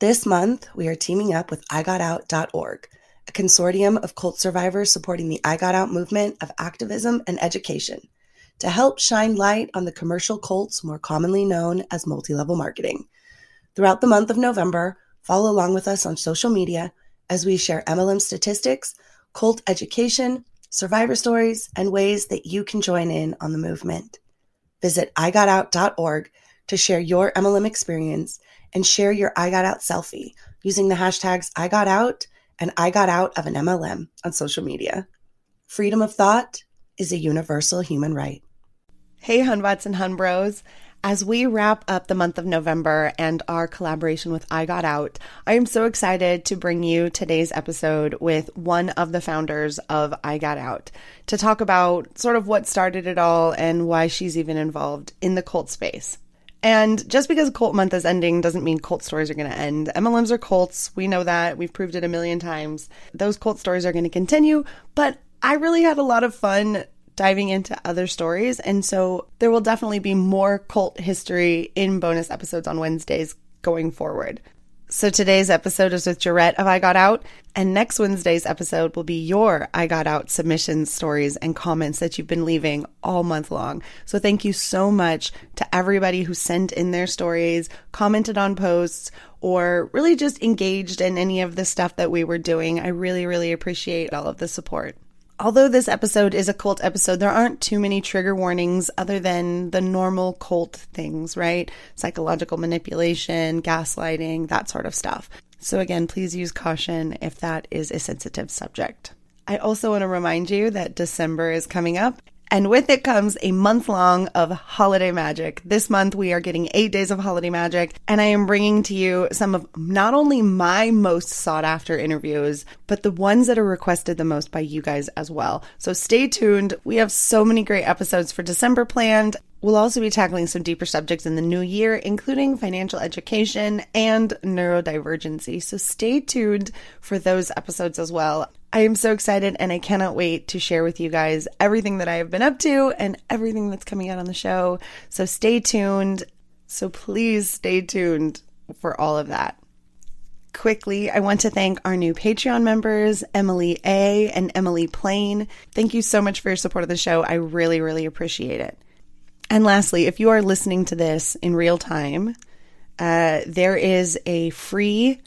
This month, we are teaming up with IGotOut.org, a consortium of cult survivors supporting the I Got Out movement of activism and education to help shine light on the commercial cults more commonly known as multi level marketing. Throughout the month of November, follow along with us on social media as we share MLM statistics, cult education, survivor stories, and ways that you can join in on the movement. Visit IGotOut.org to share your MLM experience and share your I Got Out selfie using the hashtags I Got Out and I Got Out of an MLM on social media. Freedom of thought is a universal human right. Hey, Hunbots and Hunbros. As we wrap up the month of November and our collaboration with I Got Out, I am so excited to bring you today's episode with one of the founders of I Got Out to talk about sort of what started it all and why she's even involved in the cult space. And just because cult month is ending doesn't mean cult stories are going to end. MLMs are cults. We know that. We've proved it a million times. Those cult stories are going to continue, but I really had a lot of fun diving into other stories. And so there will definitely be more cult history in bonus episodes on Wednesdays going forward. So today's episode is with Gerette of I Got Out, and next Wednesday's episode will be your I Got Out submissions, stories, and comments that you've been leaving all month long. So thank you so much to everybody who sent in their stories, commented on posts, or really just engaged in any of the stuff that we were doing. I really, really appreciate all of the support. Although this episode is a cult episode, there aren't too many trigger warnings other than the normal cult things, right? Psychological manipulation, gaslighting, that sort of stuff. So, again, please use caution if that is a sensitive subject. I also want to remind you that December is coming up and with it comes a month long of holiday magic. This month we are getting eight days of holiday magic, and I am bringing to you some of not only my most sought after interviews, but the ones that are requested the most by you guys as well. So stay tuned. We have so many great episodes for December planned. We'll also be tackling some deeper subjects in the new year, including financial education and neurodivergency. So stay tuned for those episodes as well. I am so excited and I cannot wait to share with you guys everything that I have been up to and everything that's coming out on the show. So stay tuned. So please stay tuned for all of that. Quickly, I want to thank our new Patreon members, Emily A and Emily Plain. Thank you so much for your support of the show. I really, really appreciate it. And lastly, if you are listening to this in real time, uh, there is a free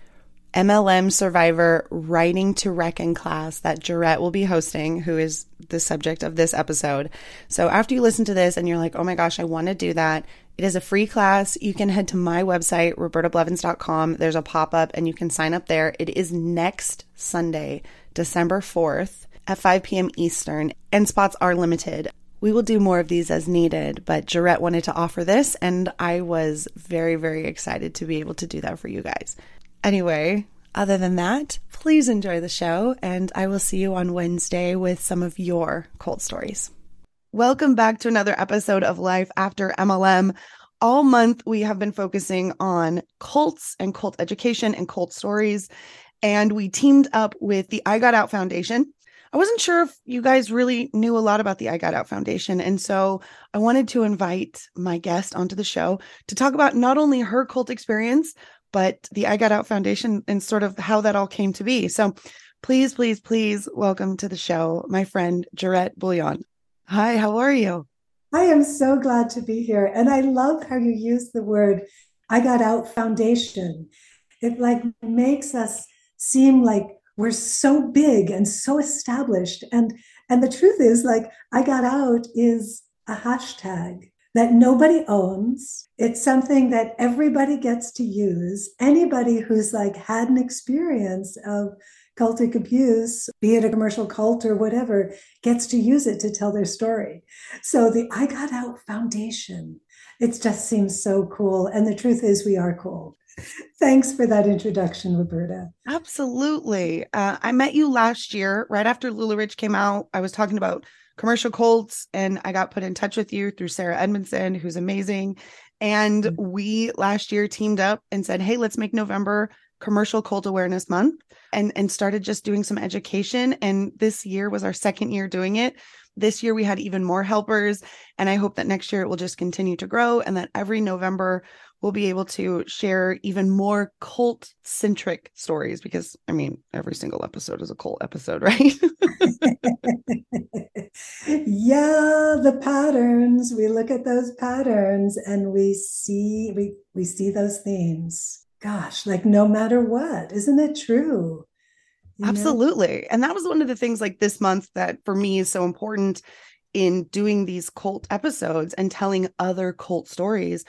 MLM survivor writing to reckon class that Gerette will be hosting, who is the subject of this episode. So after you listen to this and you're like, oh my gosh, I want to do that, it is a free class. You can head to my website, robertablevins.com. There's a pop up and you can sign up there. It is next Sunday, December 4th at 5 p.m. Eastern, and spots are limited. We will do more of these as needed, but Gerette wanted to offer this, and I was very, very excited to be able to do that for you guys. Anyway, other than that, please enjoy the show, and I will see you on Wednesday with some of your cult stories. Welcome back to another episode of Life After MLM. All month, we have been focusing on cults and cult education and cult stories. And we teamed up with the I Got Out Foundation I wasn't sure if you guys really knew a lot about the I Got Out Foundation. And so I wanted to invite my guest onto the show to talk about not only her cult experience, but the I Got Out Foundation and sort of how that all came to be. So please, please, please welcome to the show my friend Gerette Buglion. Hi, how are you? I am so glad to be here. And I love how you use the word I Got Out Foundation. It like makes us seem like we're so big and so established and and the truth is like i got out is a hashtag that nobody owns it's something that everybody gets to use anybody who's like had an experience of cultic abuse be it a commercial cult or whatever gets to use it to tell their story so the i got out foundation it just seems so cool and the truth is we are cool Thanks for that introduction, Roberta. Absolutely. Uh, I met you last year, right after LuLaRich came out. I was talking about commercial cults, and I got put in touch with you through Sarah Edmondson, who's amazing. And mm-hmm. we last year teamed up and said, hey, let's make November commercial cult awareness month and and started just doing some education and this year was our second year doing it this year we had even more helpers and i hope that next year it will just continue to grow and that every november we'll be able to share even more cult centric stories because i mean every single episode is a cult episode right? Yeah the patterns. We look at those patterns and we see we we see those themes. Gosh like no matter what. Isn't it true? Absolutely. Know? And that was one of the things like this month that for me is so important in doing these cult episodes and telling other cult stories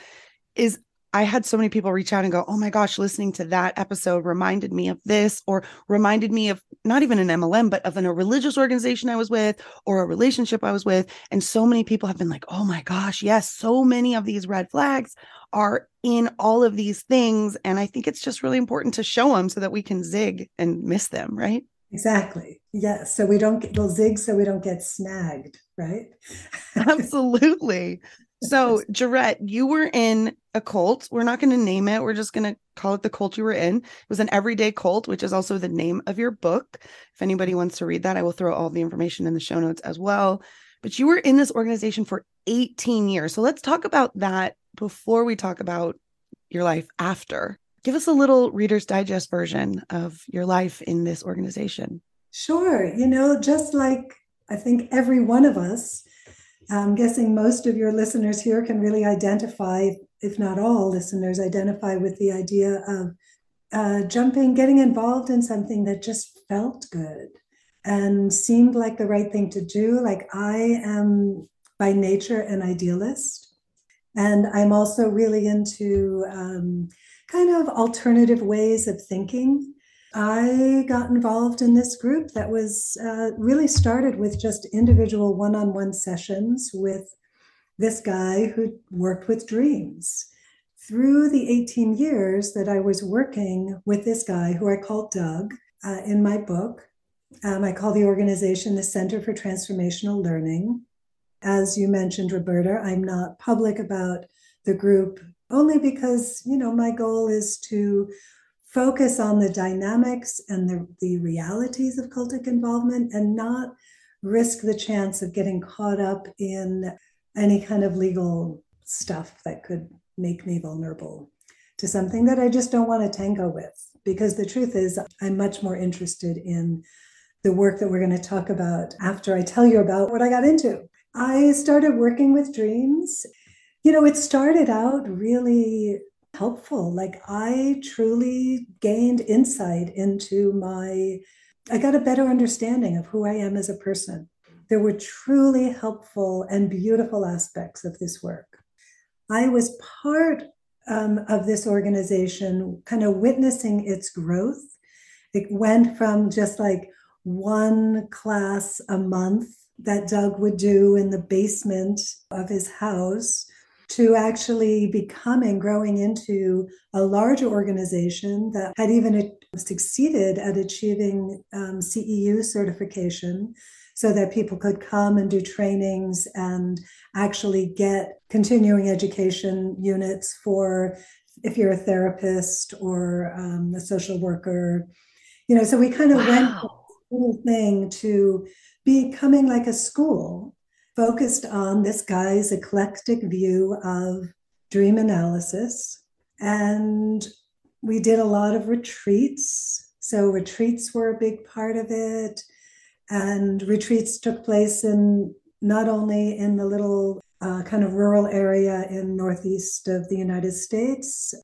is I had so many people reach out and go, Oh my gosh, listening to that episode reminded me of this, or reminded me of not even an MLM, but of an, a religious organization I was with or a relationship I was with. And so many people have been like, Oh my gosh, yes, so many of these red flags are in all of these things. And I think it's just really important to show them so that we can zig and miss them, right? Exactly. Yes. So we don't get, we'll zig so we don't get snagged, right? Absolutely. So, Gerette, you were in a cult. We're not going to name it. We're just going to call it the cult you were in. It was an everyday cult, which is also the name of your book. If anybody wants to read that, I will throw all the information in the show notes as well. But you were in this organization for 18 years. So, let's talk about that before we talk about your life after. Give us a little Reader's Digest version of your life in this organization. Sure. You know, just like I think every one of us, I'm guessing most of your listeners here can really identify, if not all listeners, identify with the idea of uh, jumping, getting involved in something that just felt good and seemed like the right thing to do. Like I am by nature an idealist, and I'm also really into um, kind of alternative ways of thinking. I got involved in this group that was uh, really started with just individual one on one sessions with this guy who worked with dreams. Through the 18 years that I was working with this guy, who I call Doug uh, in my book, um, I call the organization the Center for Transformational Learning. As you mentioned, Roberta, I'm not public about the group only because, you know, my goal is to focus on the dynamics and the, the realities of cultic involvement and not risk the chance of getting caught up in any kind of legal stuff that could make me vulnerable to something that I just don't want to tango with. Because the truth is, I'm much more interested in the work that we're going to talk about after I tell you about what I got into. I started working with dreams. You know, it started out really helpful. Like I truly gained insight into my, I got a better understanding of who I am as a person. There were truly helpful and beautiful aspects of this work. I was part um, of this organization, kind of witnessing its growth. It went from just like one class a month that Doug would do in the basement of his house to actually becoming, growing into a larger organization that had even succeeded at achieving um, CEU certification so that people could come and do trainings and actually get continuing education units for if you're a therapist or um, a social worker. You know, so we kind of wow. went thing to becoming like a school focused on this guy's eclectic view of dream analysis. And we did a lot of retreats. So, retreats were a big part of it. And retreats took place in not only in the little uh, kind of rural area in northeast of the United States,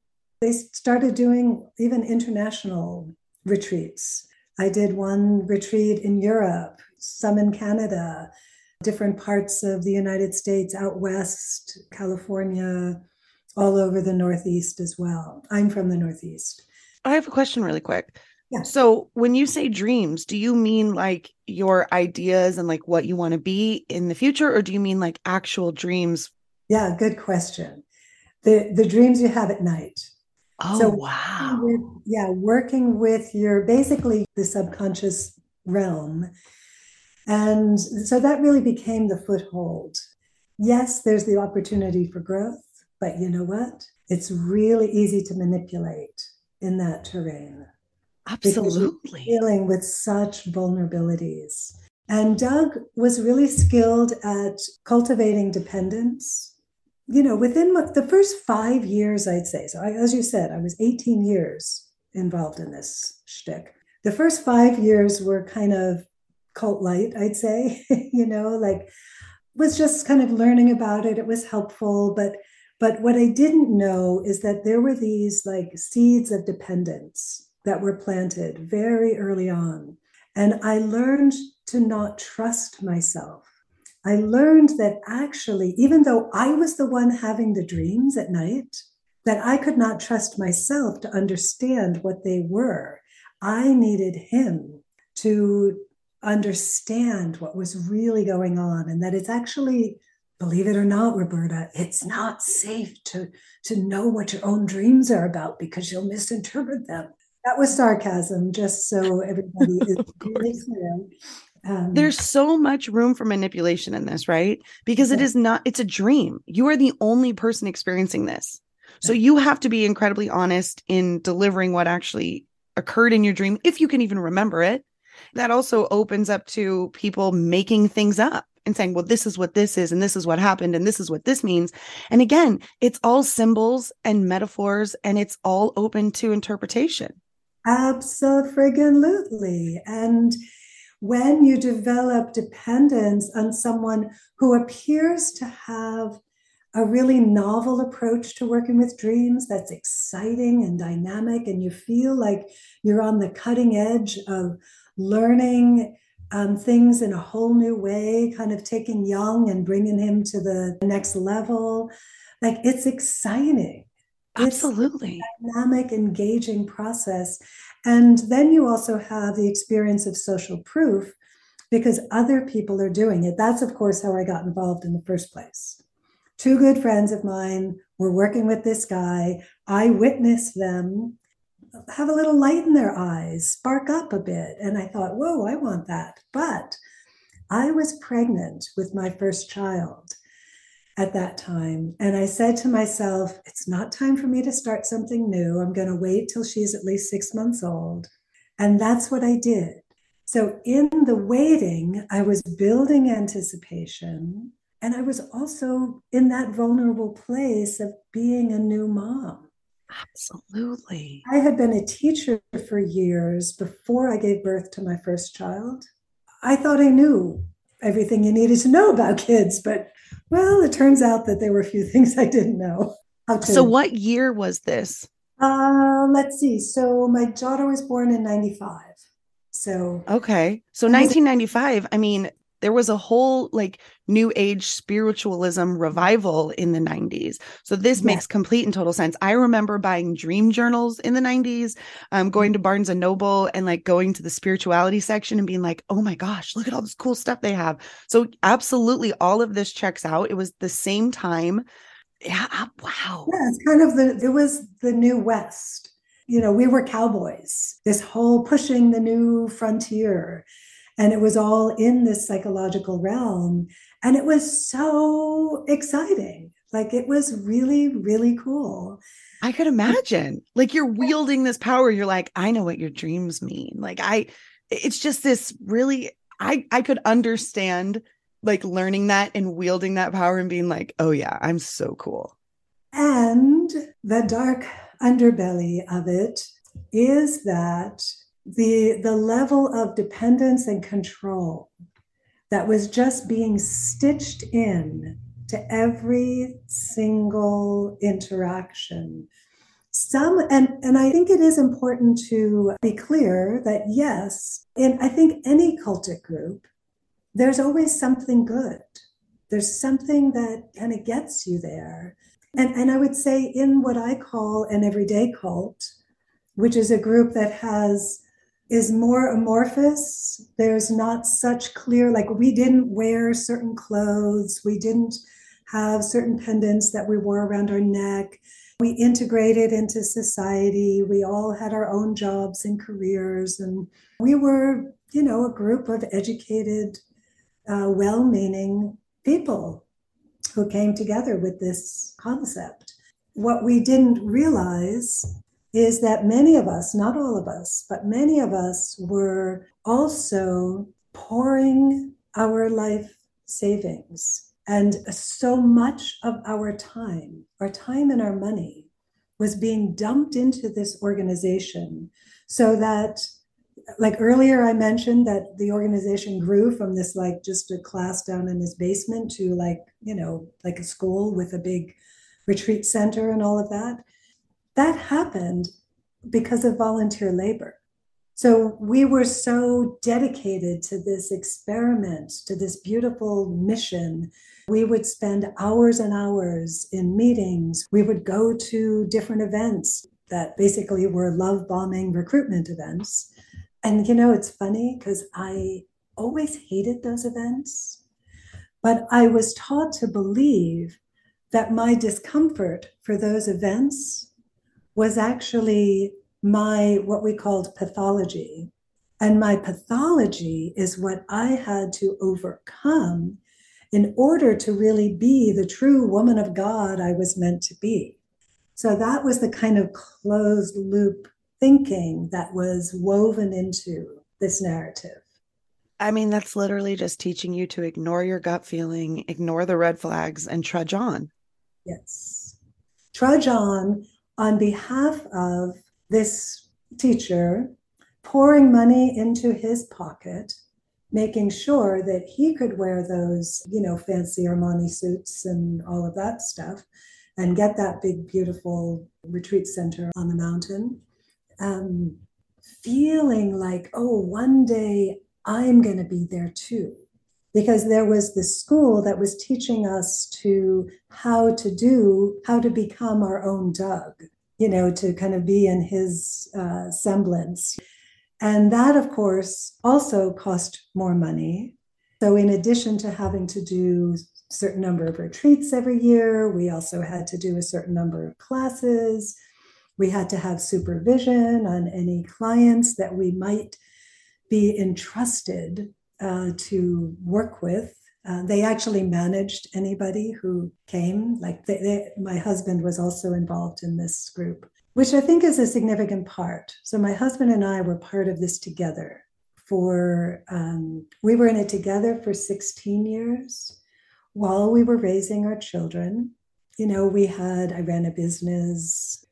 they started doing even international retreats. I did one retreat in Europe, some in Canada, different parts of the United States, out west, California, all over the Northeast as well. I'm from the Northeast. I have a question really quick. Yeah. So when you say dreams, do you mean like your ideas and like what you want to be in the future, or do you mean like actual dreams? Yeah, good question. The the dreams you have at night. Oh, so wow. With, yeah, working with your basically the subconscious realm. And so that really became the foothold. Yes, there's the opportunity for growth, but you know what? It's really easy to manipulate in that terrain. Absolutely. Dealing with such vulnerabilities. And Doug was really skilled at cultivating dependence. You know, within the first five years, I'd say. So, I, as you said, I was 18 years involved in this shtick. The first five years were kind of cult light, I'd say. you know, like was just kind of learning about it. It was helpful, but but what I didn't know is that there were these like seeds of dependence that were planted very early on. And I learned to not trust myself. I learned that actually, even though I was the one having the dreams at night, that I could not trust myself to understand what they were. I needed him to understand what was really going on and that it's actually believe it or not roberta it's not safe to to know what your own dreams are about because you'll misinterpret them that was sarcasm just so everybody is really clear um, There's so much room for manipulation in this, right? Because yeah. it is not, it's a dream. You are the only person experiencing this. So you have to be incredibly honest in delivering what actually occurred in your dream, if you can even remember it. That also opens up to people making things up and saying, well, this is what this is, and this is what happened, and this is what this means. And again, it's all symbols and metaphors, and it's all open to interpretation. Absolutely. And when you develop dependence on someone who appears to have a really novel approach to working with dreams that's exciting and dynamic, and you feel like you're on the cutting edge of learning um, things in a whole new way, kind of taking Jung and bringing him to the next level. Like it's exciting. Absolutely. Dynamic, engaging process. And then you also have the experience of social proof because other people are doing it. That's, of course, how I got involved in the first place. Two good friends of mine were working with this guy. I witnessed them have a little light in their eyes, spark up a bit. And I thought, whoa, I want that. But I was pregnant with my first child at that time. And I said to myself, it's not time for me to start something new. I'm going to wait till she's at least six months old. And that's what I did. So in the waiting, I was building anticipation. And I was also in that vulnerable place of being a new mom. Absolutely. I had been a teacher for years before I gave birth to my first child. I thought I knew everything you needed to know about kids, but well, it turns out that there were a few things I didn't know. So, what year was this? Uh, let's see. So, my daughter was born in 95. So, okay. So, 1995, I mean, there was a whole like new age spiritualism revival in the 90s so this yeah. makes complete and total sense. I remember buying dream journals in the 90s um, going to barnes and noble and like going to the spirituality section and being like oh my gosh look at all this cool stuff they have. So absolutely all of this checks out. It was the same time. Yeah wow. Yeah it's kind of the it was the new west. You know we were cowboys this whole pushing the new frontier and it was all in this psychological realm. And it was so exciting. Like it was really, really cool. I could imagine. Like you're wielding this power. You're like, I know what your dreams mean. Like I, it's just this really, I, I could understand like learning that and wielding that power and being like, oh yeah, I'm so cool. And the dark underbelly of it is that the the level of dependence and control that was just being stitched in to every single interaction. Some and and i think it is important to be clear that yes in i think any cultic group there's always something good. There's something that kind of gets you there. And and i would say in what i call an everyday cult which is a group that has is more amorphous. There's not such clear, like we didn't wear certain clothes, we didn't have certain pendants that we wore around our neck. We integrated into society. We all had our own jobs and careers. And we were, you know, a group of educated, uh, well meaning people who came together with this concept. What we didn't realize is that many of us, not all of us, but many of us were also pouring our life savings. And so much of our time, our time and our money, was being dumped into this organization so that like earlier i mentioned that the organization grew from this like just a class down in his basement to like you know like a school with a big retreat center and all of that that happened because of volunteer labor. So we were so dedicated to this experiment to this beautiful mission. We would spend hours and hours in meetings. We would go to different events that basically were love bombing recruitment events. And you know, it's funny because I always hated those events, but I was taught to believe that my discomfort for those events was actually my what we called pathology. And my pathology is what I had to overcome in order to really be the true woman of God I was meant to be. So that was the kind of closed loop thinking that was woven into this narrative. I mean, that's literally just teaching you to ignore your gut feeling, ignore the red flags, and trudge on. Yes. Trudge on on behalf of this teacher, pouring money into his pocket, making sure that he could wear those, you know, fancy Armani suits and all of that stuff and get that big, beautiful retreat center on the mountain um, feeling like, oh, one day I'm going to be there too. Because there was this school that was teaching us to how to do, how to become our own Doug, you know, to kind of be in his uh, semblance. And that, of course, also cost more money. So, in addition to having to do a certain number of retreats every year, we also had to do a certain number of classes we had to have supervision on any clients that we might be entrusted uh, to work with. Uh, they actually managed anybody who came. Like they, they, my husband was also involved in this group, which I think is a significant part. So my husband and I were part of this together. For um, we were in it together for 16 years while we were raising our children. You know, we had I ran a business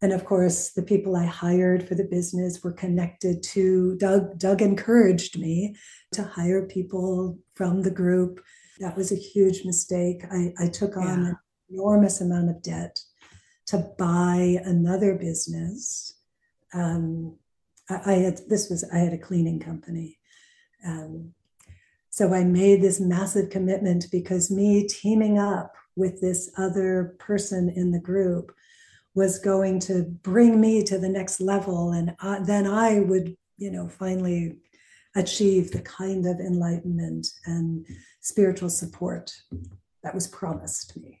and of course the people i hired for the business were connected to doug doug encouraged me to hire people from the group. That was a huge mistake. I, I took on yeah. an enormous amount of debt to buy another business. Um, I, I, had this was i had a cleaning company. Um, so i made this massive commitment because me teaming up with this other person in the group was going to bring me to the next level and I, then i would you know finally achieve the kind of enlightenment and spiritual support that was promised me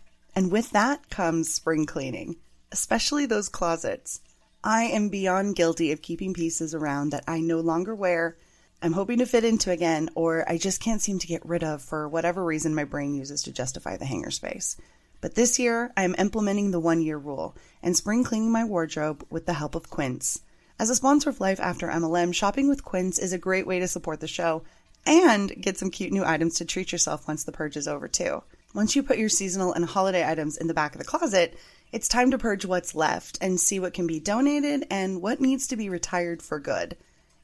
and with that comes spring cleaning, especially those closets. I am beyond guilty of keeping pieces around that I no longer wear, I'm hoping to fit into again, or I just can't seem to get rid of for whatever reason my brain uses to justify the hanger space. But this year, I am implementing the one year rule and spring cleaning my wardrobe with the help of Quince. As a sponsor of Life After MLM, shopping with Quince is a great way to support the show and get some cute new items to treat yourself once the purge is over, too. Once you put your seasonal and holiday items in the back of the closet, it's time to purge what's left and see what can be donated and what needs to be retired for good.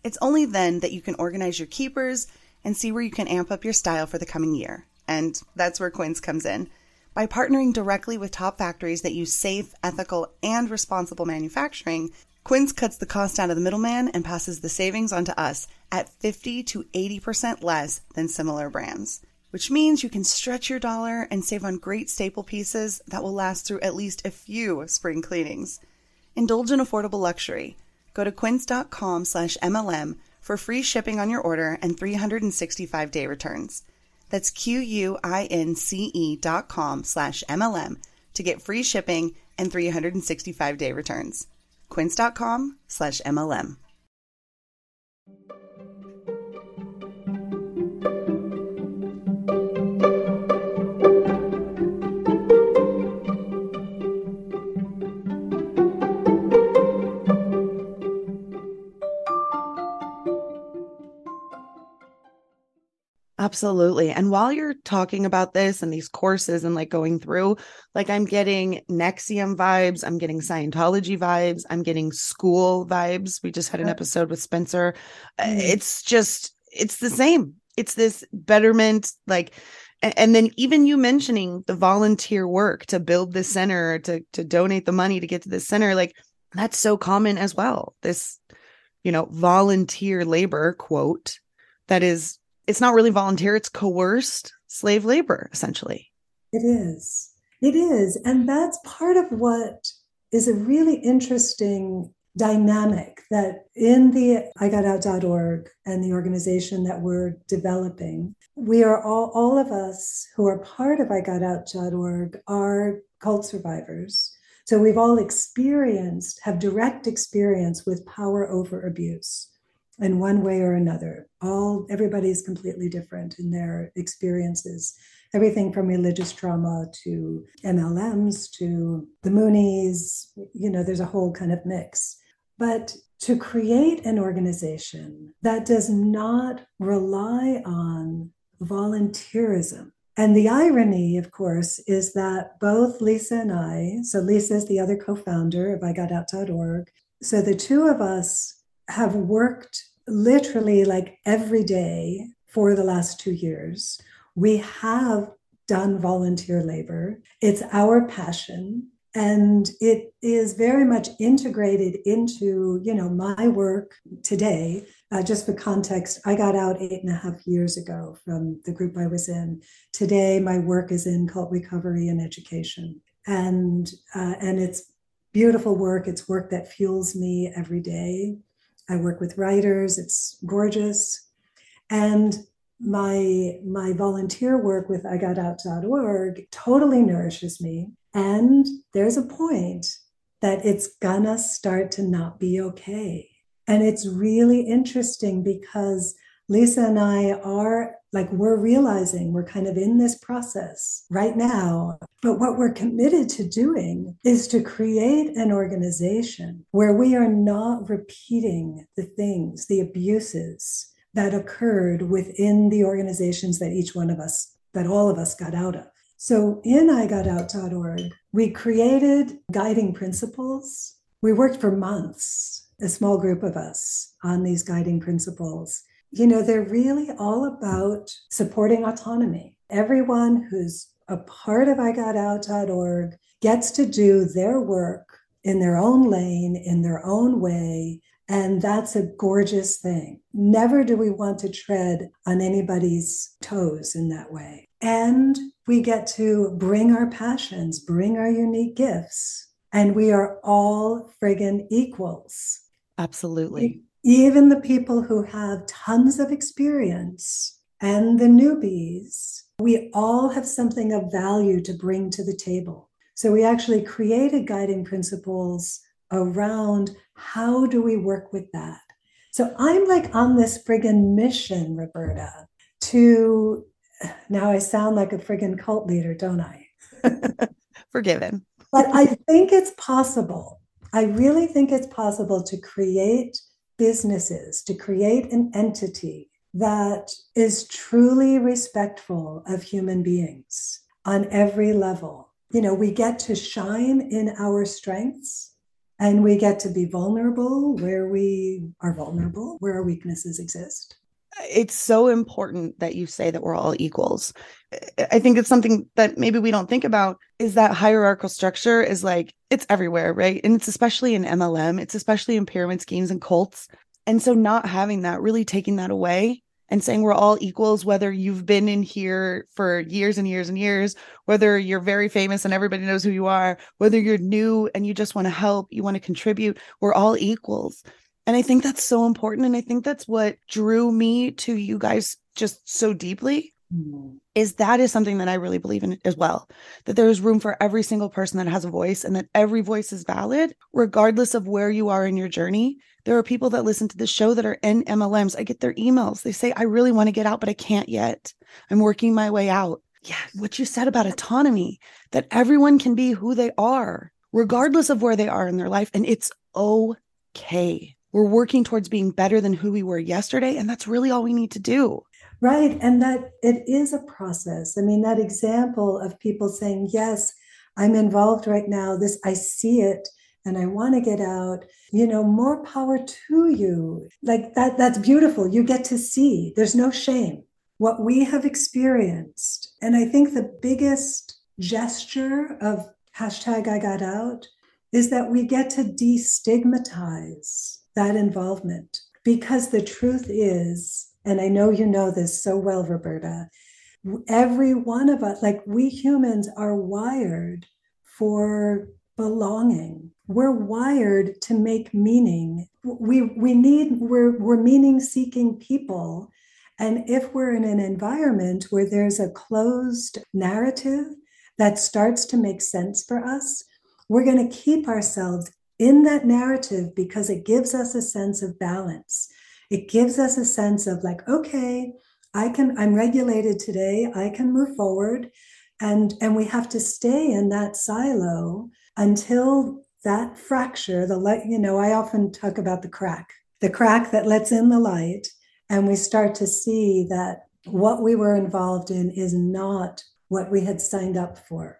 It's only then that you can organize your keepers and see where you can amp up your style for the coming year. And that's where Quince comes in. By partnering directly with top factories that use safe, ethical, and responsible manufacturing, Quince cuts the cost out of the middleman and passes the savings on to us at 50 to 80% less than similar brands which means you can stretch your dollar and save on great staple pieces that will last through at least a few spring cleanings. Indulge in affordable luxury. Go to quince.com slash MLM for free shipping on your order and 365 day returns. That's Q-U-I-N-C-E dot com slash MLM to get free shipping and 365 day returns. Quince.com slash MLM. Absolutely. And while you're talking about this and these courses and like going through, like I'm getting NXIVM vibes, I'm getting Scientology vibes, I'm getting school vibes. We just had an episode with Spencer. Mm. It's just, it's the same. It's this betterment, like, and then even you mentioning the volunteer work to build this center, to to donate the money to get to the center, like that's so common as well. This, you know, volunteer labor quote that is it's not really volunteer, it's coerced slave labor, essentially. It is. It is. And that's part of what is a really interesting dynamic that in the i got igotout.org and the organization that we're developing, we are all, all of us who are part of i got igotout.org are cult survivors. So we've all experienced, have direct experience with power over abuse in one way or another. All everybody is completely different in their experiences. Everything from religious trauma to MLMs to the Moonies, you know, there's a whole kind of mix. But to create an organization that does not rely on volunteerism. And the irony, of course, is that both Lisa and I, so Lisa is the other co founder of I Got igotout.org. So the two of us have worked literally like every day for the last two years. We have done volunteer labor. It's our passion and it is very much integrated into you know my work today uh, just for context i got out eight and a half years ago from the group i was in today my work is in cult recovery and education and uh, and it's beautiful work it's work that fuels me every day I work with writers. It's gorgeous. And my my volunteer work with igotout.org totally nourishes me. And there's a point that it's gonna start to not be okay. And it's really interesting because Lisa and I are like, we're realizing we're kind of in this process right now. But what we're committed to doing is to create an organization where we are not repeating the things, the abuses that occurred within the organizations that each one of us, that all of us got out of. So in igotout.org, we created guiding principles. We worked for months, a small group of us, on these guiding principles you know, they're really all about supporting autonomy. Everyone who's a part of igotout.org gets to do their work in their own lane, in their own way. And that's a gorgeous thing. Never do we want to tread on anybody's toes in that way. And we get to bring our passions, bring our unique gifts, and we are all friggin' equals. Absolutely even the people who have tons of experience and the newbies, we all have something of value to bring to the table. So we actually created guiding principles around how do we work with that. So I'm like on this friggin' mission, Roberta, to now I sound like a friggin' cult leader, don't I? Forgiven. but I think it's possible. I really think it's possible to create businesses to create an entity that is truly respectful of human beings. on every level. You know, we get to shine in our strengths and we get to be vulnerable where we are vulnerable, where our weaknesses exist. It's so important that you say that we're all equals. I think it's something that maybe we don't think about is that hierarchical structure is like it's everywhere, right? And it's especially in MLM, it's especially in pyramid schemes and cults. And so not having that, really taking that away and saying we're all equals, whether you've been in here for years and years and years, whether you're very famous and everybody knows who you are, whether you're new and you just want to help, you want to contribute, we're all equals. And I think that's so important. And I think that's what drew me to you guys just so deeply Mm-hmm. is that is something that I really believe in as well. That there is room for every single person that has a voice and that every voice is valid, regardless of where you are in your journey. There are people that listen to the show that are in MLMs. I get their emails. They say, I really want to get out, but I can't yet. I'm working my way out. Yeah, what you said about autonomy, that everyone can be who they are, regardless of where they are in their life. And it's okay. We're working towards being better than who we were yesterday. And that's really all we need to do. Right. And that it is a process. I mean, that example of people saying, yes, I'm involved right now. This, I see it and I want to get out, you know, more power to you. Like that, that's beautiful. You get to see, there's no shame. What we have experienced. And I think the biggest gesture of hashtag I got out is that we get to destigmatize that involvement because the truth is and I know you know this so well, Roberta, every one of us, like we humans are wired for belonging. We're wired to make meaning. We we need we're we're meaning seeking people. And if we're in an environment where there's a closed narrative that starts to make sense for us, we're going to keep ourselves in that narrative because it gives us a sense of balance. It gives us a sense of like okay i can i'm regulated today i can move forward. And and we have to stay in that silo until that fracture the light you know i often talk about the crack the crack that lets in the light and we start to see that what we were involved in is not what we had signed up for.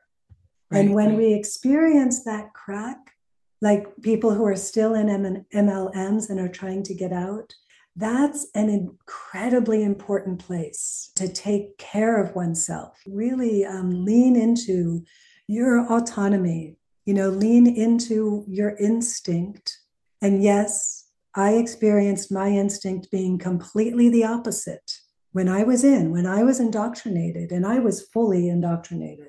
Right, and when we experience that crack like people who are still in MLMs and are trying to get out that's an incredibly important place to take care of oneself. Really um, lean into your autonomy, you know, lean into your instinct. And yes, I experienced my instinct being completely the opposite when I was in, when I was indoctrinated, and I was fully indoctrinated.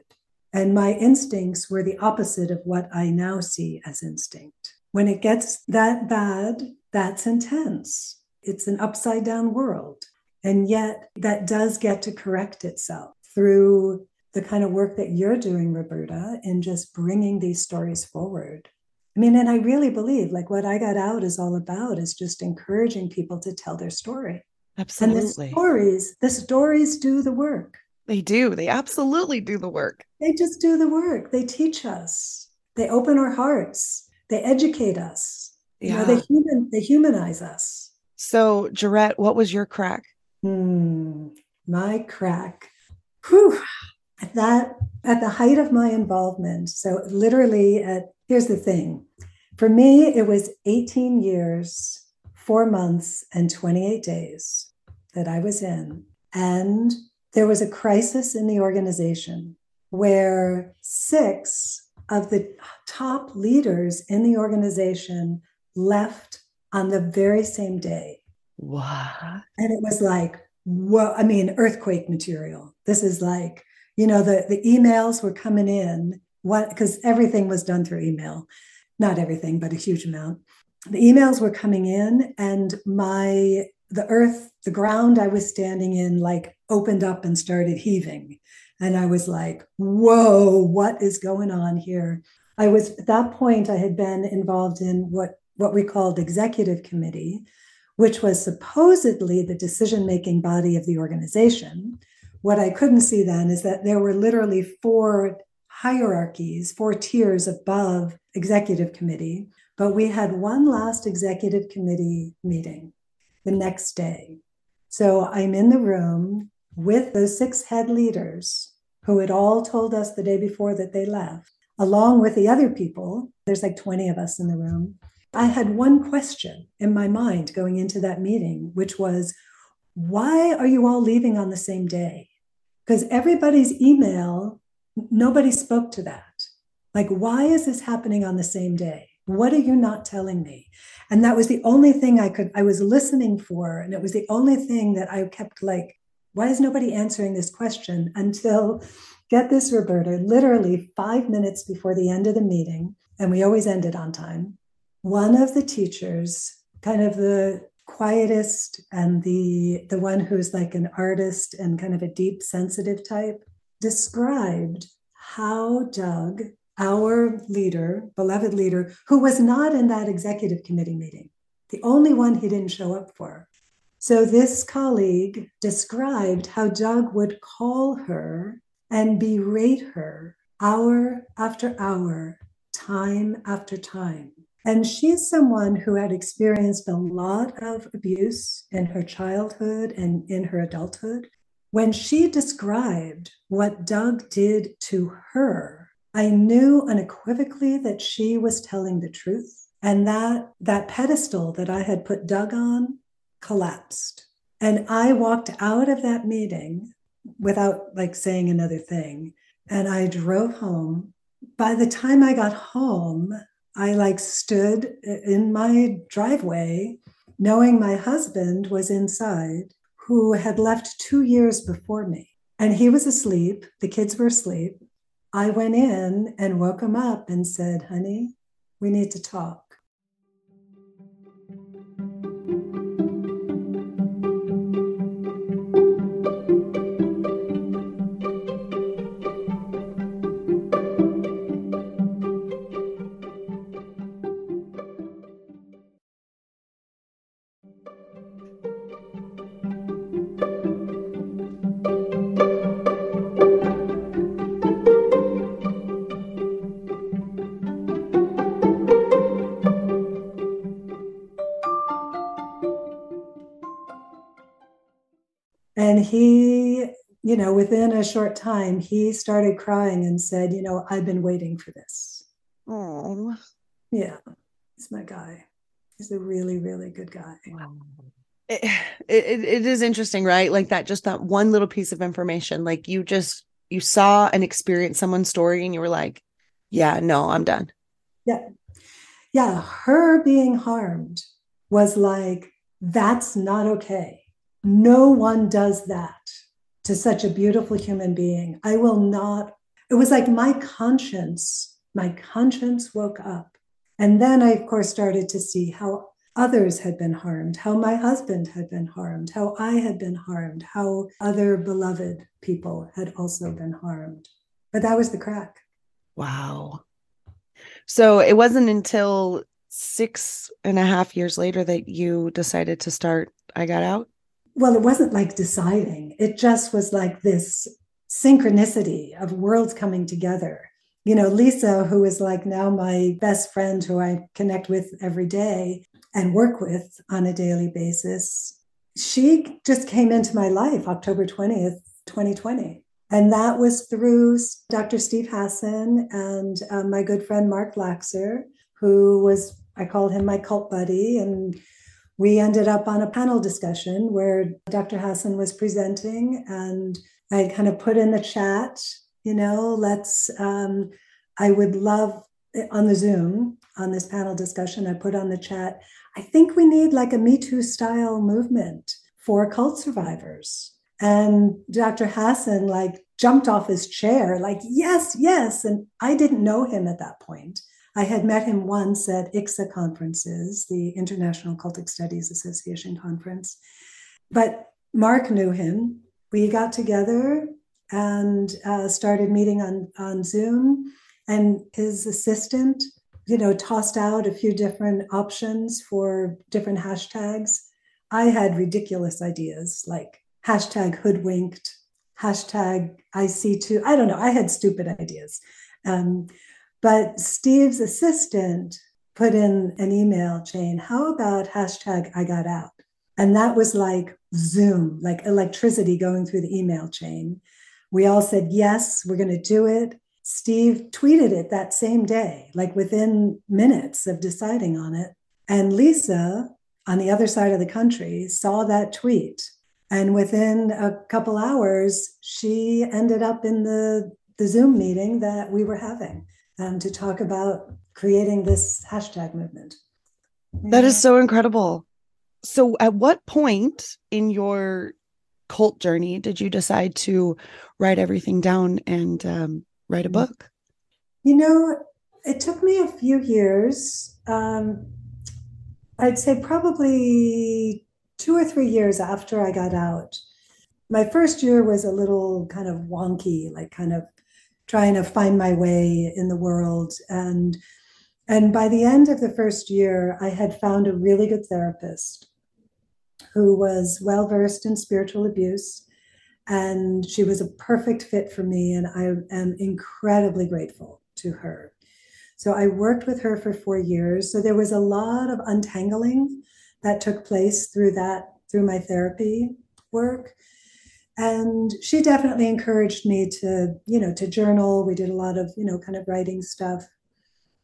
And my instincts were the opposite of what I now see as instinct. When it gets that bad, that's intense it's an upside down world. And yet that does get to correct itself through the kind of work that you're doing, Roberta, in just bringing these stories forward. I mean, and I really believe like what I got out is all about is just encouraging people to tell their story. Absolutely. And the stories, the stories do the work. They do. They absolutely do the work. They just do the work. They teach us. They open our hearts. They educate us. Yeah. You know, they human they humanize us. So, Gerette, what was your crack? Hmm, my crack. Whew. At that, at the height of my involvement, so literally at, here's the thing. For me, it was 18 years, four months, and 28 days that I was in. And there was a crisis in the organization where six of the top leaders in the organization left on the very same day. What? And it was like, well, I mean, earthquake material. This is like, you know, the, the emails were coming in, what because everything was done through email. Not everything, but a huge amount. The emails were coming in, and my the earth, the ground I was standing in, like opened up and started heaving. And I was like, whoa, what is going on here? I was at that point, I had been involved in what what we called executive committee, which was supposedly the decision making body of the organization. What I couldn't see then is that there were literally four hierarchies, four tiers above executive committee. But we had one last executive committee meeting the next day. So I'm in the room with those six head leaders who had all told us the day before that they left, along with the other people. There's like 20 of us in the room. I had one question in my mind going into that meeting, which was, why are you all leaving on the same day? Because everybody's email, nobody spoke to that. Like, why is this happening on the same day? What are you not telling me? And that was the only thing I could, I was listening for. And it was the only thing that I kept like, why is nobody answering this question until, get this, Roberta, literally five minutes before the end of the meeting, and we always ended on time, one of the teachers, kind of the quietest and the the one who's like an artist and kind of a deep sensitive type described how Doug our leader, beloved leader, who was not in that executive committee meeting, the only one he didn't show up for. So this colleague described how Doug would call her and berate her hour after hour, time after time. And she's someone who had experienced a lot of abuse in her childhood and in her adulthood. When she described what Doug did to her, I knew unequivocally that she was telling the truth. And that that pedestal that I had put Doug on collapsed. And I walked out of that meeting without like saying another thing. And I drove home. By the time I got home, I like stood in my driveway, knowing my husband was inside, who had left two years before me. And he was asleep. The kids were asleep. I went in and woke him up and said, honey, we need to talk. And he, you know, within a short time, he started crying and said, You know, I've been waiting for this. Oh. Yeah, he's my guy. He's a really, really good guy. Wow. It, it, it is interesting, right? Like that, just that one little piece of information. Like you just, you saw and experienced someone's story and you were like, yeah, no, I'm done. Yeah. Yeah. Her being harmed was like, that's not okay. No one does that to such a beautiful human being. I will not. It was like my conscience, my conscience woke up. And then I, of course, started to see how others had been harmed, how my husband had been harmed, how I had been harmed, how other beloved people had also been harmed. But that was the crack. Wow. So it wasn't until six and a half years later that you decided to start I Got Out? Well, it wasn't like deciding, it just was like this synchronicity of worlds coming together. You know, Lisa, who is like now my best friend who I connect with every day and work with on a daily basis, she just came into my life October 20th, 2020. And that was through Dr. Steve Hassan and um, my good friend Mark Laxer, who was, I called him my cult buddy. And we ended up on a panel discussion where Dr. Hassan was presenting, and I kind of put in the chat, you know, let's, um, I would love on the Zoom on this panel discussion, I put on the chat, I think we need like a Me Too style movement for cult survivors. And Dr. Hassan like jumped off his chair, like, yes, yes. And I didn't know him at that point. I had met him once at ICSA conferences, the International Cultic Studies Association conference. But Mark knew him. We got together and uh, started meeting on, on Zoom. And his assistant, you know, tossed out a few different options for different hashtags. I had ridiculous ideas like hashtag hoodwinked, hashtag IC2. I don't know. I had stupid ideas. Um, but Steve's assistant put in an email chain, how about hashtag I got out? And that was like Zoom, like electricity going through the email chain. We all said, yes, we're going to do it. Steve tweeted it that same day, like within minutes of deciding on it. And Lisa, on the other side of the country, saw that tweet. And within a couple hours, she ended up in the, the Zoom meeting that we were having um, to talk about creating this hashtag movement. That is so incredible. So, at what point in your cult journey did you decide to write everything down and um, write a book? You know, it took me a few years. Um, I'd say probably two or three years after I got out. My first year was a little kind of wonky, like kind of trying to find my way in the world. And and by the end of the first year i had found a really good therapist who was well versed in spiritual abuse and she was a perfect fit for me and i am incredibly grateful to her. So i worked with her for 4 years. So there was a lot of untangling that took place through that through my therapy work and she definitely encouraged me to you know to journal. We did a lot of you know kind of writing stuff.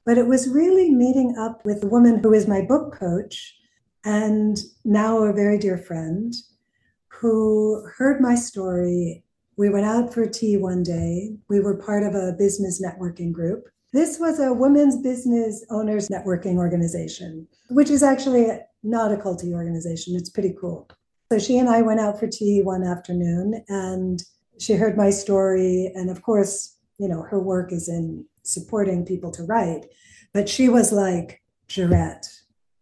But it was really meeting up with a woman who is my book coach and now a very dear friend who heard my story. We went out for tea one day. We were part of a business networking group. This was a women's business owners networking organization which is actually not a culty organization. It's pretty cool so she and I went out for tea one afternoon and she heard my story. And of course, you know, her work is in supporting people to write. But she was like, Gerette,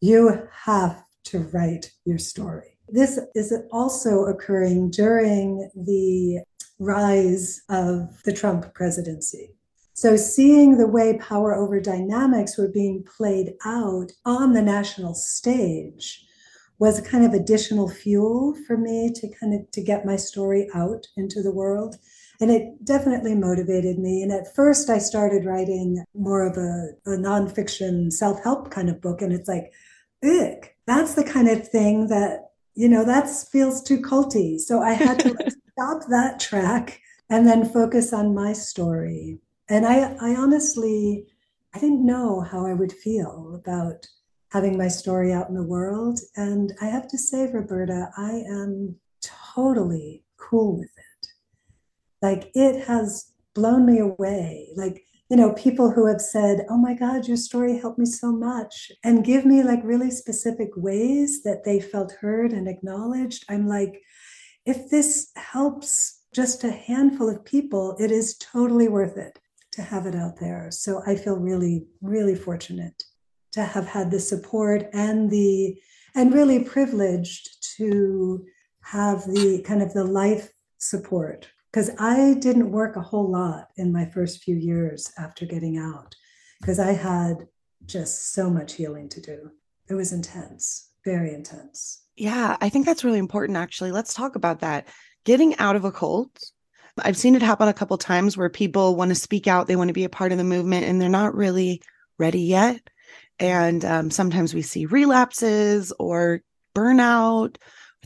you have to write your story. This is also occurring during the rise of the Trump presidency. So, seeing the way power over dynamics were being played out on the national stage was kind of additional fuel for me to kind of to get my story out into the world. And it definitely motivated me. And at first i started writing more of a, a nonfiction self-help kind of book. And it's like ugh, that's the kind of thing that you know that feels too culty. So i had to stop that track and then focus on my story. And i i honestly i didn't know how i would feel about having my story out in the world. And I have to say, Roberta, I am totally cool with it. Like it has blown me away. Like, you know, people who have said, Oh my God, your story helped me so much, and give me like really specific ways that they felt heard and acknowledged. I'm like, if this helps just a handful of people, it is totally worth it to have it out there. So I feel really, really fortunate to have had the support and the and really privileged to have the kind of the life support because I didn't work a whole lot in my first few years after getting out because I had just so much healing to do. It was intense, very intense. Yeah, I think that's really important actually. Let's talk about that. Getting out of a cult. I've seen it happen a couple times where people want to speak out, they want to be a part of the movement and they're not really ready yet. And um, sometimes we see relapses or burnout,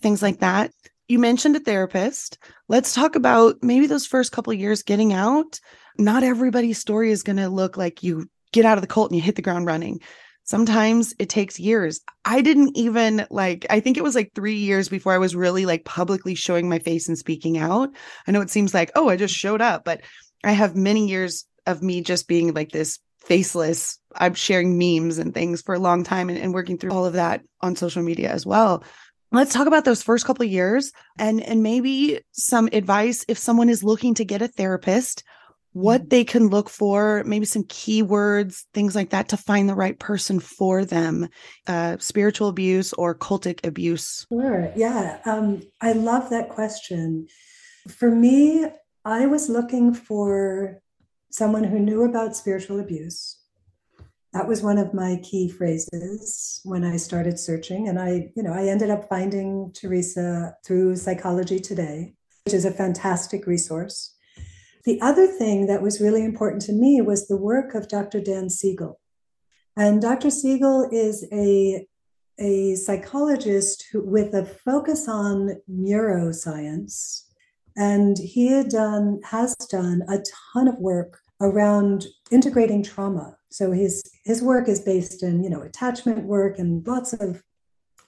things like that. You mentioned a therapist. Let's talk about maybe those first couple years getting out. Not everybody's story is going to look like you get out of the cult and you hit the ground running. Sometimes it takes years. I didn't even like, I think it was like three years before I was really like publicly showing my face and speaking out. I know it seems like, oh, I just showed up, but I have many years of me just being like this faceless. I'm sharing memes and things for a long time and, and working through all of that on social media as well. Let's talk about those first couple years and and maybe some advice if someone is looking to get a therapist, what mm-hmm. they can look for, maybe some keywords, things like that to find the right person for them, uh, spiritual abuse or cultic abuse. Sure. Yeah. Um, I love that question. For me, I was looking for someone who knew about spiritual abuse. That was one of my key phrases when I started searching. And I, you know, I ended up finding Teresa through Psychology Today, which is a fantastic resource. The other thing that was really important to me was the work of Dr. Dan Siegel. And Dr. Siegel is a, a psychologist who, with a focus on neuroscience And he done, has done a ton of work around integrating trauma. So his his work is based in, you know, attachment work and lots of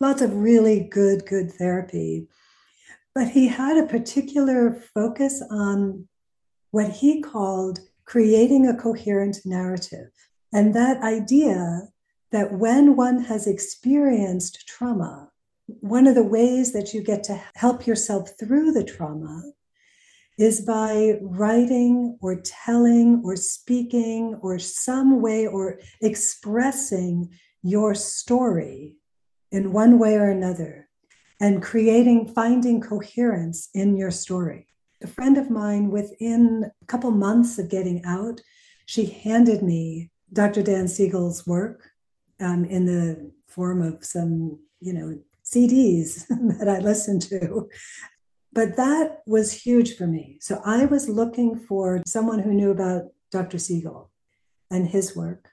lots of really good, good therapy. But he had a particular focus on what he called creating a coherent narrative. And that idea that when one has experienced trauma, one of the ways that you get to help yourself through the trauma is by writing or telling or speaking or some way or expressing your story in one way or another and creating, finding coherence in your story. A friend of mine, within a couple months of getting out, she handed me Dr. Dan Siegel's work um, in the form of some, you know, CDs that I listened to. But that was huge for me. So I was looking for someone who knew about Dr. Siegel and his work.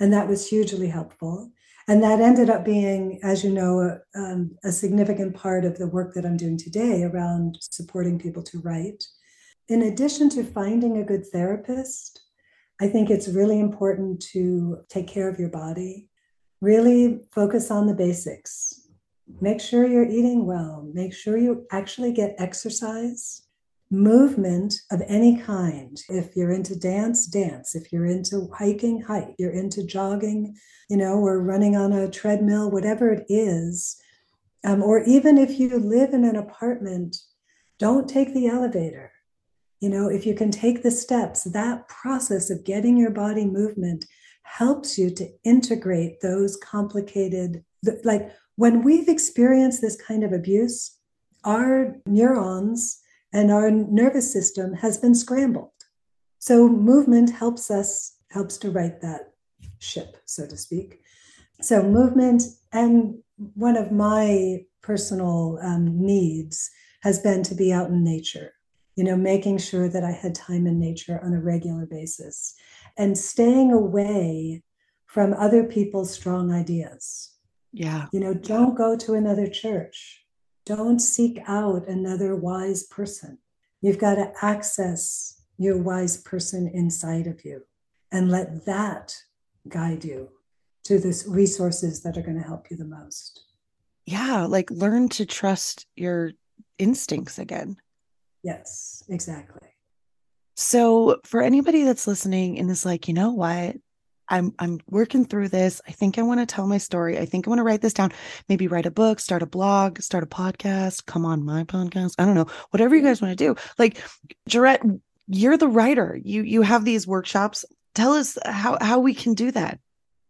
And that was hugely helpful. And that ended up being, as you know, a, um, a significant part of the work that I'm doing today around supporting people to write. In addition to finding a good therapist, I think it's really important to take care of your body, really focus on the basics. Make sure you're eating well, make sure you actually get exercise movement of any kind. If you're into dance, dance. If you're into hiking, hike. You're into jogging, you know, or running on a treadmill, whatever it is. Um, or even if you live in an apartment, don't take the elevator. You know, if you can take the steps, that process of getting your body movement helps you to integrate those complicated, like when we've experienced this kind of abuse, our neurons and our nervous system has been scrambled. So movement helps us, helps to right that ship, so to speak. So movement, and one of my personal um, needs has been to be out in nature, you know, making sure that I had time in nature on a regular basis and staying away from other people's strong ideas. Yeah. You know, don't go to another church don't seek out another wise person. You've got to access your wise person inside of you and let that guide you to the resources that are going to help you the most. Yeah, like learn to trust your instincts again. Yes, exactly. So, for anybody that's listening and is like, you know what? I'm I'm working through this. I think I want to tell my story. I think I want to write this down. Maybe write a book, start a blog, start a podcast, come on my podcast. I don't know. Whatever you mm-hmm. guys want to do. Like Gerette, you're the writer. You you have these workshops. Tell us how how we can do that.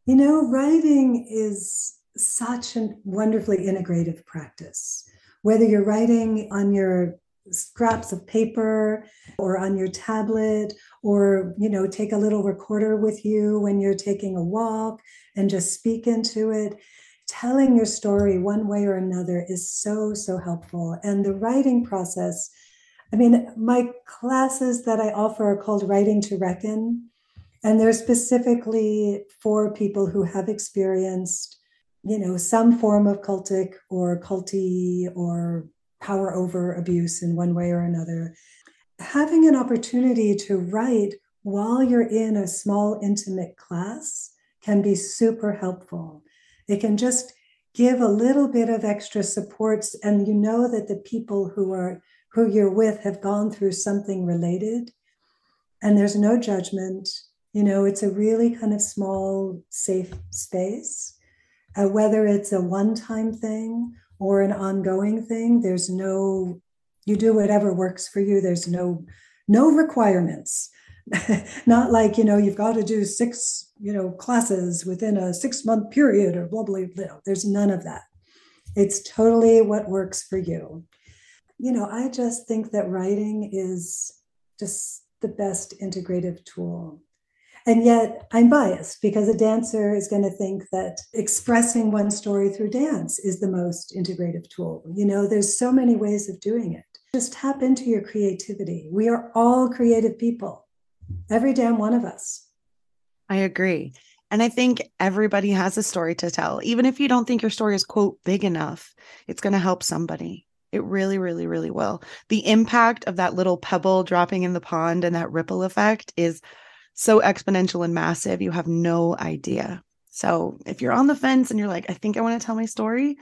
You know, writing is such a wonderfully integrative practice. Whether you're writing on your scraps of paper or on your tablet or you know take a little recorder with you when you're taking a walk and just speak into it. Telling your story one way or another is so so helpful. And the writing process i mean my classes that i offer are called writing to reckon and they're specifically for people who have experienced you know some form of cultic or culty or power over abuse in one way or another. Having an opportunity to write while you're in a small, intimate class can be super helpful. It can just give a little bit of extra supports, and you know that the people who are who you're with have gone through something related, and there's no judgment. You know, it's a really kind of small, safe space. Uh, whether it's a one-time thing or an ongoing thing there's no you do whatever works for you. There's no no requirements. Not like you know you've got to do six you know classes within a six month period or blah blah blah. There's none of that. It's totally what works for you. You know i just think that writing is just the best integrative tool and yet I'm biased because a dancer is going to think that expressing one story through dance is the most integrative tool. You know, there's so many ways of doing it. Just tap into your creativity. We are all creative people, every damn one of us. I agree. And I think everybody has a story to tell. Even if you don't think your story is, quote, big enough, it's going to help somebody. It really, really, really will. The impact of that little pebble dropping in the pond and that ripple effect is so exponential and massive. You have no idea. So if you're on the fence and you're like, I think I want to tell my story,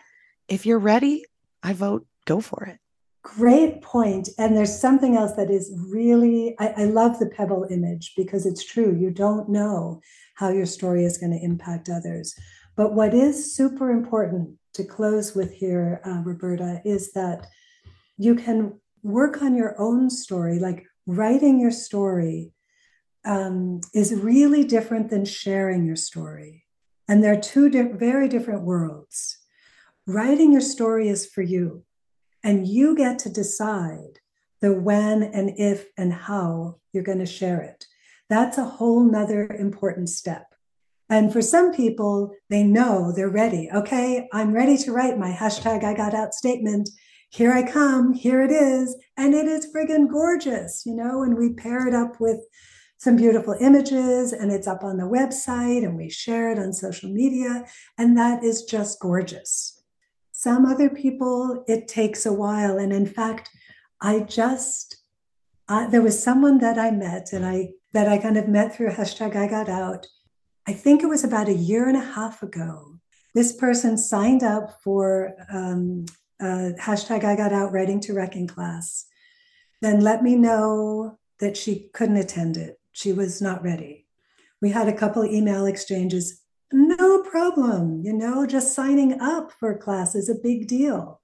if you're ready, I vote go for it. Great point. And there's something else that is really, I, I, love the pebble image because it's true. You don't know how your story is going to impact others. But what is super important to close with here, uh, Roberta, is that you can work on your own story, like writing your story um, is really different than sharing your story. And they're two di- very different worlds. Writing your story is for you, and you get to decide the when and if and how you're going to share it. That's a whole nother important step. And for some people, they know they're ready. Okay, I'm ready to write my hashtag I got out statement. Here I come, here it is. And it is friggin' gorgeous, you know, and we pair it up with some beautiful images and it's up on the website and we share it on social media. And that is just gorgeous. Some other people, it takes a while. And in fact, I just, uh, there was someone that I met and I, that I kind of met through hashtag I got out. I think it was about a year and a half ago. This person signed up for um, uh, hashtag I got out writing to reckon class, then let me know that she couldn't attend it she was not ready. We had a couple email exchanges. No problem. You know, just signing up for a class is a big deal.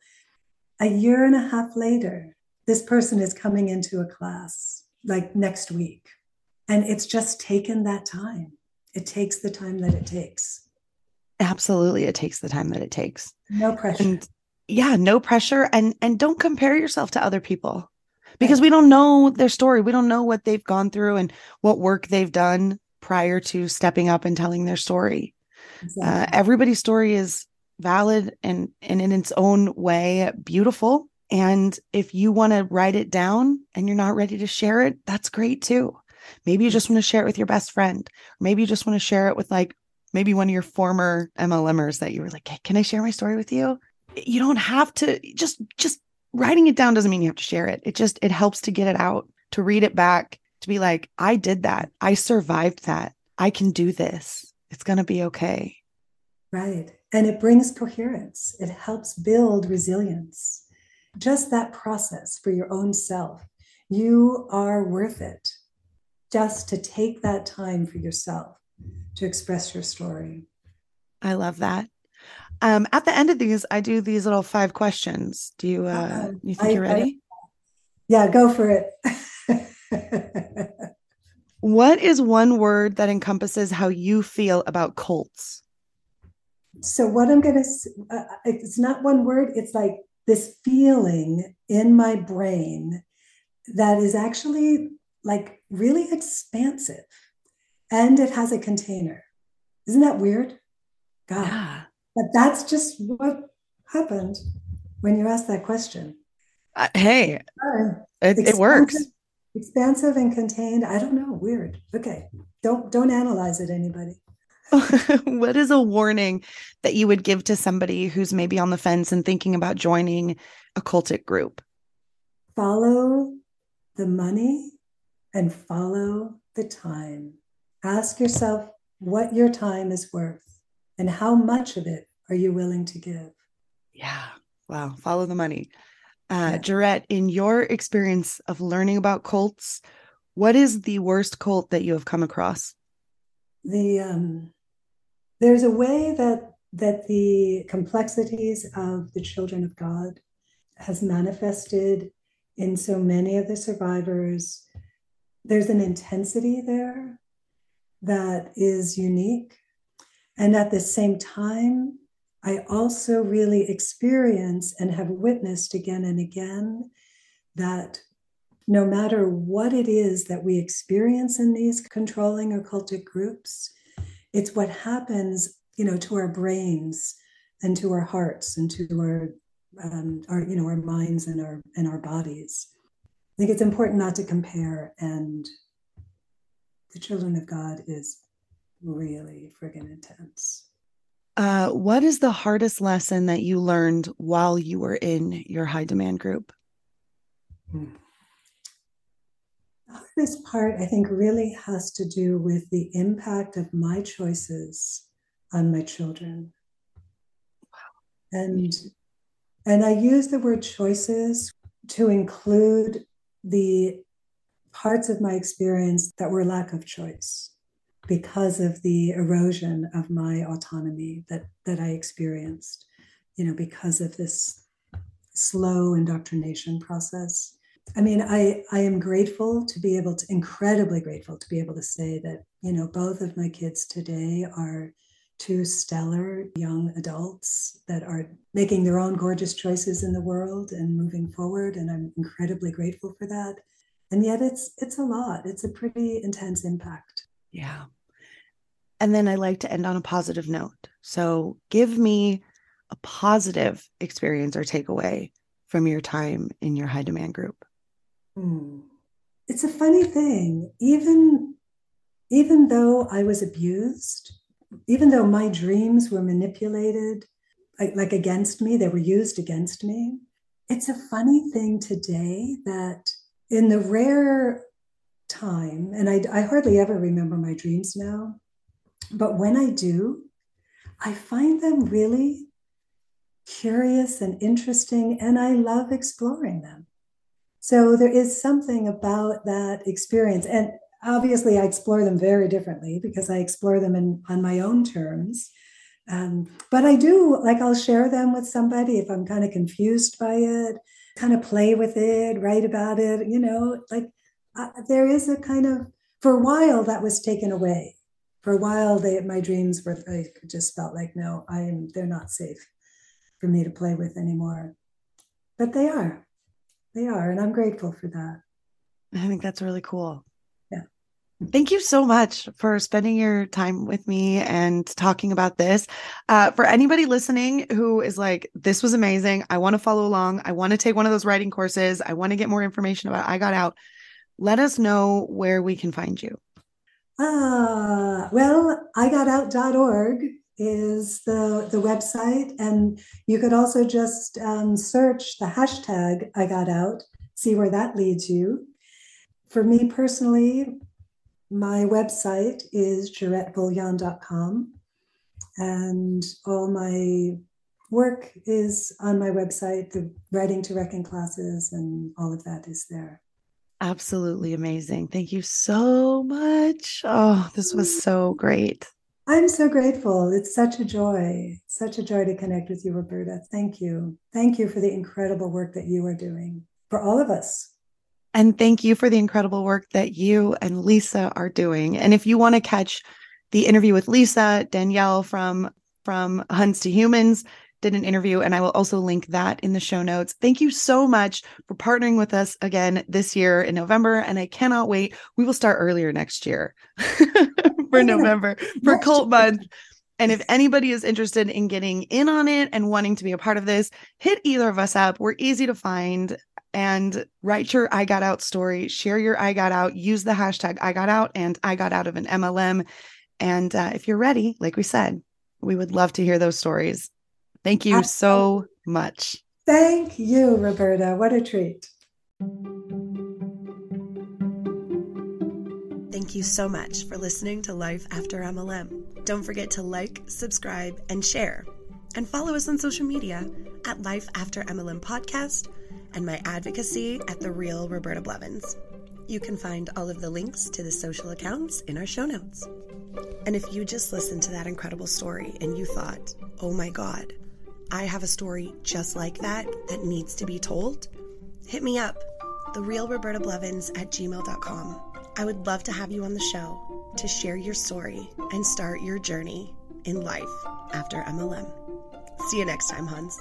A year and a half later, this person is coming into a class like next week. And it's just taken that time. It takes the time that it takes. Absolutely. It takes the time that it takes. No pressure. And yeah, no pressure. And and don't compare yourself to other people because we don't know their story. We don't know what they've gone through and what work they've done prior to stepping up and telling their story. Uh, exactly. Uh, everybody's story is valid and, and in its own way beautiful. And if you want to write it down and you're not ready to share it, that's great too. Maybe you just want to share it with your best friend. Maybe you just want to share it with like maybe one of your former MLMers that you were like, hey, can I share my story with you? You don't have to just just writing it down doesn't mean you have to share it. It just it helps to get it out, to read it back, to be like, I did that. I survived that. I can do this. It's going to be okay. Right. And it brings coherence. It helps build resilience. Just that process for your own self. You are worth it just to take that time for yourself to express your story. I love that. Um, at the end of these, I do these little five questions. Do you uh, uh you think I, you're ready? I, yeah, go for it. what is one word that encompasses how you feel about cults? So what I'm going to uh, it's not one word, it's like this feeling in my brain that is actually like really expansive and it has a container. Isn't that weird? God. Yeah. But that's just what happened when you asked that question. Uh, hey, it, it works. Expansive and contained. I don't know. Weird. Okay. Don't don't analyze it, anybody. what is a warning that you would give to somebody who's maybe on the fence and thinking about joining a cultic group? Follow the money and follow the time. Ask yourself what your time is worth and how much of it are you willing to give? Yeah. Wow. Follow the money. Uh, yeah. Gerette, in your experience of learning about cults, what is the worst cult that you have come across? The um, there's a way that that the complexities of the children of God has manifested in so many of the survivors. There's an intensity there that is unique and at the same time, I also really experience and have witnessed again and again that no matter what it is that we experience in these controlling occultic groups, it's what happens, you know, to our brains and to our hearts and to our, um, our, you know, our minds and our and our bodies. I think it's important not to compare. And the children of God is really friggin' intense. Uh, what is the hardest lesson that you learned while you were in your high demand group? The hardest part, I think, really has to do with the impact of my choices on my children. Wow. And and I use the word choices to include the parts of my experience that were lack of choice because of the erosion of my autonomy that that I experienced, you know, because of this slow indoctrination process. I mean, I I am grateful to be able to incredibly grateful to be able to say that, you know, both of my kids today are two stellar young adults that are making their own gorgeous choices in the world and moving forward and I'm incredibly grateful for that. And yet it's it's a lot. It's a pretty intense impact. Yeah. And then I like to end on a positive note. So give me a positive experience or takeaway from your time in your high demand group. Hmm. It's a funny thing. Even even though I was abused, even though my dreams were manipulated like, like against me, they were used against me. It's a funny thing today that in the rare time, and I, I hardly ever remember my dreams now, but when I do, I find them really curious and interesting, and I love exploring them. So there is something about that experience. And obviously, I explore them very differently because I explore them in, on my own terms. Um, but I do, like, I'll share them with somebody if I'm kind of confused by it, kind of play with it, write about it, you know, like uh, there is a kind of, for a while, that was taken away for a while they my dreams were I just felt like no i'm they're not safe for me to play with anymore but they are they are and i'm grateful for that i think that's really cool yeah Thank you so much for spending your time with me and talking about this. Uh, for anybody listening who is like, this was amazing. I want to follow along. I want to take one of those writing courses. I want to get more information about I Got Out. Let us know where we can find you. Ah, well, igotout.org is the, the website. And you could also just um, search the hashtag I got out, see where that leads you. For me personally, my website is GeretteBuglion.com. And all my work is on my website. The writing to reckon classes and all of that is there absolutely amazing. Thank you so much. Oh, this was mm. so great. I'm so grateful. It's such a joy, such a joy to connect with you, Roberta. Thank you. Thank you for the incredible work that you are doing for all of us. And thank you for the incredible work that you and Lisa are doing. And if you want to catch the interview with Lisa, Danielle from from Huns to Humans, did an interview, and I will also link that in the show notes. Thank you so much for partnering with us again this year in November. And I cannot wait. We will start earlier next year for November for Cult Month. And if anybody is interested in getting in on it and wanting to be a part of this, hit either of us up. We're easy to find and write your I got out story, share your I got out, use the hashtag I got out and I got out of an MLM. And uh, if you're ready, like we said, we would love to hear those stories. Thank you so much. Thank you, Roberta. What a treat. Thank you so much for listening to Life After MLM. Don't forget to like, subscribe, and share. And follow us on social media at Life After MLM Podcast and my advocacy at The Real Roberta Blevins. You can find all of the links to the social accounts in our show notes. And if you just listened to that incredible story and you thought, oh my God, I have a story just like that that needs to be told, hit me up, therealrobertablevins at gmail.com. I would love to have you on the show to share your story and start your journey in life after MLM. See you next time, Huns.